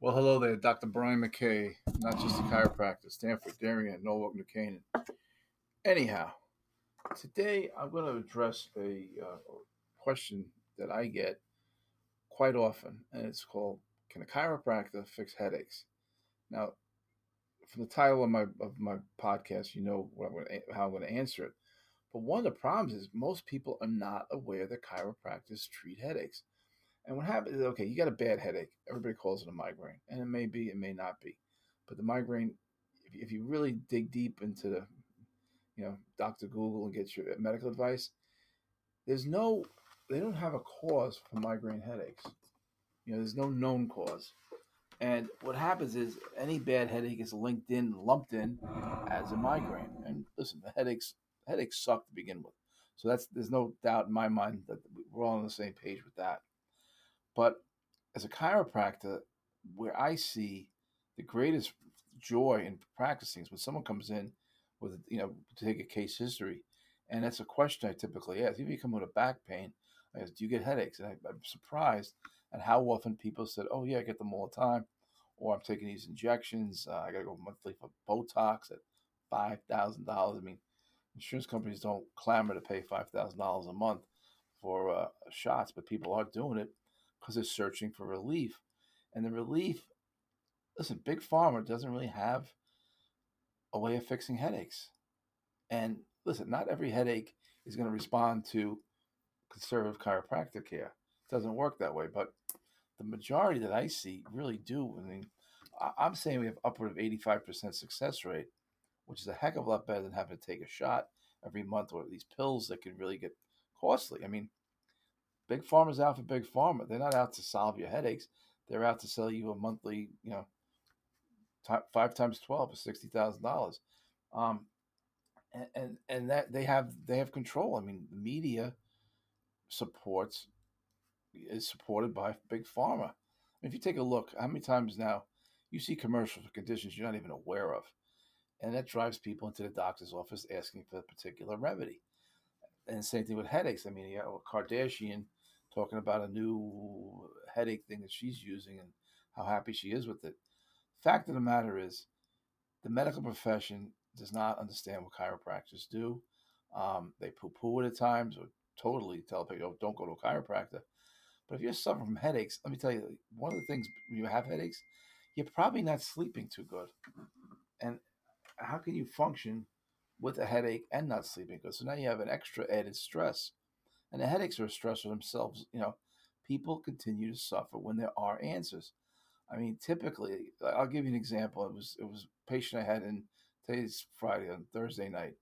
Well, hello there, Dr. Brian McKay, not just a chiropractor, Stamford, Darien, Norwalk, New Canaan. Anyhow, today I'm going to address a uh, question that I get quite often, and it's called "Can a chiropractor fix headaches?" Now, from the title of my of my podcast, you know I'm to, how I'm going to answer it. But one of the problems is most people are not aware that chiropractors treat headaches. And what happens is, okay, you got a bad headache. Everybody calls it a migraine, and it may be, it may not be. But the migraine, if, if you really dig deep into the, you know, Dr. Google and get your medical advice, there's no, they don't have a cause for migraine headaches. You know, there's no known cause. And what happens is any bad headache is linked in, lumped in as a migraine. And listen, the headaches headaches suck to begin with. So that's there's no doubt in my mind that we're all on the same page with that. But as a chiropractor, where I see the greatest joy in practicing is when someone comes in with you know to take a case history, and that's a question I typically ask. If you come with a back pain, I ask, "Do you get headaches?" And I, I'm surprised at how often people said, "Oh yeah, I get them all the time," or "I'm taking these injections. Uh, I got to go monthly for Botox at five thousand dollars." I mean, insurance companies don't clamor to pay five thousand dollars a month for uh, shots, but people are doing it because they're searching for relief, and the relief. Listen, big pharma doesn't really have a way of fixing headaches, and listen, not every headache is going to respond to conservative chiropractic care. It doesn't work that way, but the majority that I see really do. I mean, I'm saying we have upward of 85% success rate which is a heck of a lot better than having to take a shot every month or these pills that can really get costly. I mean, big pharma's out for big pharma. They're not out to solve your headaches. They're out to sell you a monthly, you know, t- five times twelve is sixty thousand dollars, um, and, and and that they have they have control. I mean, the media supports is supported by big pharma. If you take a look, how many times now you see commercials for conditions you're not even aware of? and that drives people into the doctor's office asking for a particular remedy. And same thing with headaches. I mean, you know, Kardashian talking about a new headache thing that she's using and how happy she is with it. Fact of the matter is, the medical profession does not understand what chiropractors do. Um, they poo-poo it at times, or totally tell people, "Don't go to a chiropractor." But if you're suffering from headaches, let me tell you, one of the things when you have headaches, you're probably not sleeping too good. And how can you function with a headache and not sleeping good? So now you have an extra added stress. And the headaches are a stress for themselves. You know, people continue to suffer when there are answers. I mean, typically, I'll give you an example. It was it was a patient I had in today's Friday on Thursday night.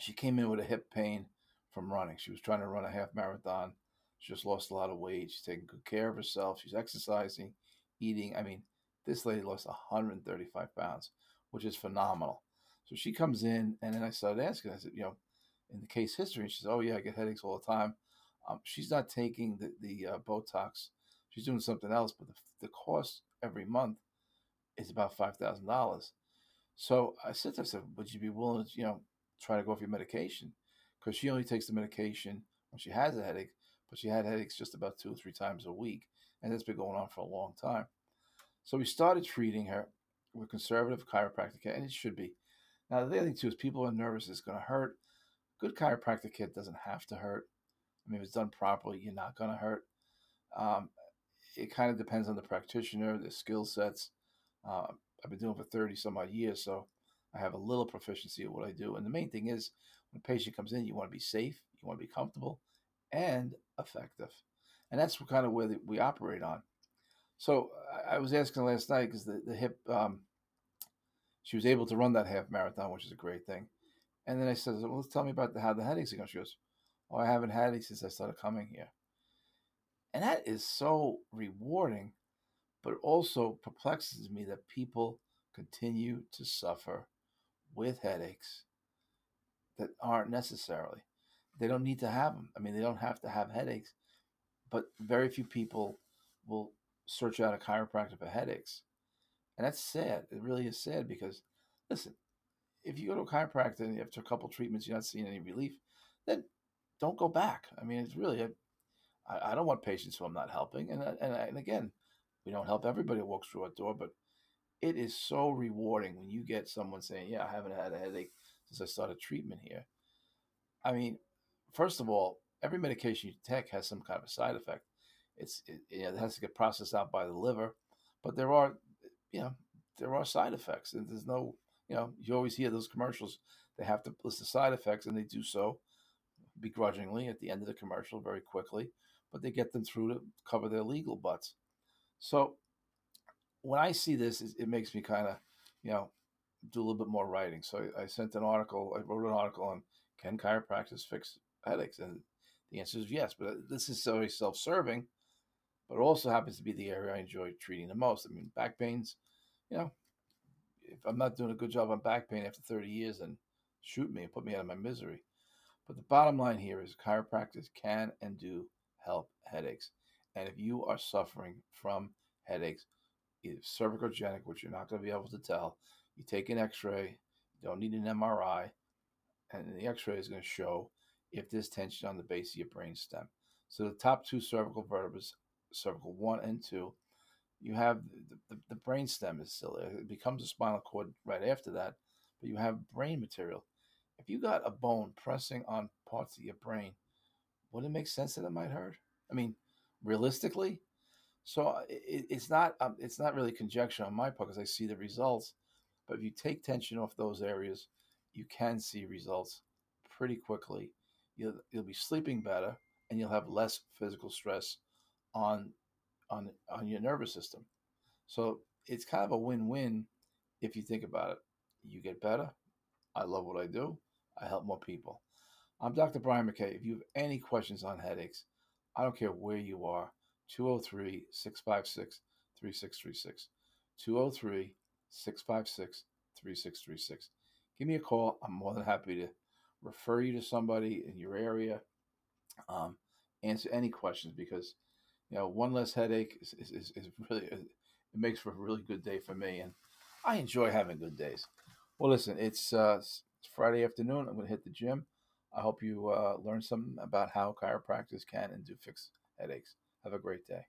She came in with a hip pain from running. She was trying to run a half marathon. She just lost a lot of weight. She's taking good care of herself. She's exercising, eating. I mean, this lady lost 135 pounds which is phenomenal. So she comes in, and then I started asking. I said, you know, in the case history, and she says, "Oh yeah, I get headaches all the time." Um, she's not taking the the uh, Botox; she's doing something else. But the, the cost every month is about five thousand dollars. So I said to her, I said, "Would you be willing to, you know, try to go off your medication?" Because she only takes the medication when she has a headache, but she had headaches just about two or three times a week, and that's been going on for a long time. So we started treating her, with conservative chiropractic care, and it should be. Now, the other thing too is people are nervous it's going to hurt. Good chiropractic care doesn't have to hurt. I mean, if it's done properly, you're not going to hurt. Um, it kind of depends on the practitioner, the skill sets. Uh, I've been doing for 30 some odd years, so I have a little proficiency of what I do. And the main thing is when a patient comes in, you want to be safe, you want to be comfortable, and effective. And that's kind of where the, we operate on. So I was asking last night because the, the hip, um, she was able to run that half marathon, which is a great thing. And then I said, well, tell me about the, how the headaches are going. She goes, oh, I haven't had any since I started coming here. And that is so rewarding, but also perplexes me that people continue to suffer with headaches that aren't necessarily. They don't need to have them. I mean, they don't have to have headaches, but very few people will search out a chiropractor for headaches. And that's sad. It really is sad because, listen, if you go to a chiropractor and after a couple treatments you're not seeing any relief, then don't go back. I mean, it's really, I, I don't want patients who I'm not helping. And, and, and again, We don't help everybody that walks through our door, but it is so rewarding when you get someone saying, "Yeah, I haven't had a headache since I started treatment here." I mean, first of all, every medication you take has some kind of a side effect. It's it, it has to get processed out by the liver, but there are you know there are side effects, and there's no you know you always hear those commercials. They have to list the side effects, and they do so begrudgingly at the end of the commercial very quickly, but they get them through to cover their legal butts. So when I see this, it makes me kind of, you know, do a little bit more writing. So I, sent an article, I wrote an article on can chiropractors fix headaches? And the answer is yes, but uh, this is very self serving, but it also happens to be the area I enjoy treating the most. I mean, back pains, you know, if I'm not doing a good job on back pain after 30 years, then shoot me and put me out of my misery. But the bottom line here is chiropractors can and do help headaches. And if you are suffering from headaches, either cervicogenic, which you're not going to be able to tell, you take an x ray, you don't need an MRI, and the x ray is going to show if there's tension on the base of your brain stem. So the top two cervical vertebrae, cervical one and two, you have the, the, the brain stem is still there. It becomes a spinal cord right after that, but you have brain material. If you got a bone pressing on parts of your brain, would it make sense that it might hurt? I mean, realistically, so uh, it, it's not um, it's not really conjecture on my part because I see the results. But if you take tension off those areas, you can see results pretty quickly. You'll you'll be sleeping better, and you'll have less physical stress on on on your nervous system. So it's kind of a win-win if you think about it. You get better. I love what I do. I help more people. I'm Dr. Brian McKay. If you have any questions on headaches, I don't care where you are, 203 656 3636. 203 656 3636. Give me a call. I'm more than happy to refer you to somebody in your area, um, answer any questions because, you know, one less headache is, is, is really, it makes for a really good day for me. And I enjoy having good days. Well, listen, it's, uh, it's Friday afternoon. I'm going to hit the gym. I hope you uh, learn something about how chiropractors can and do fix headaches. Have a great day.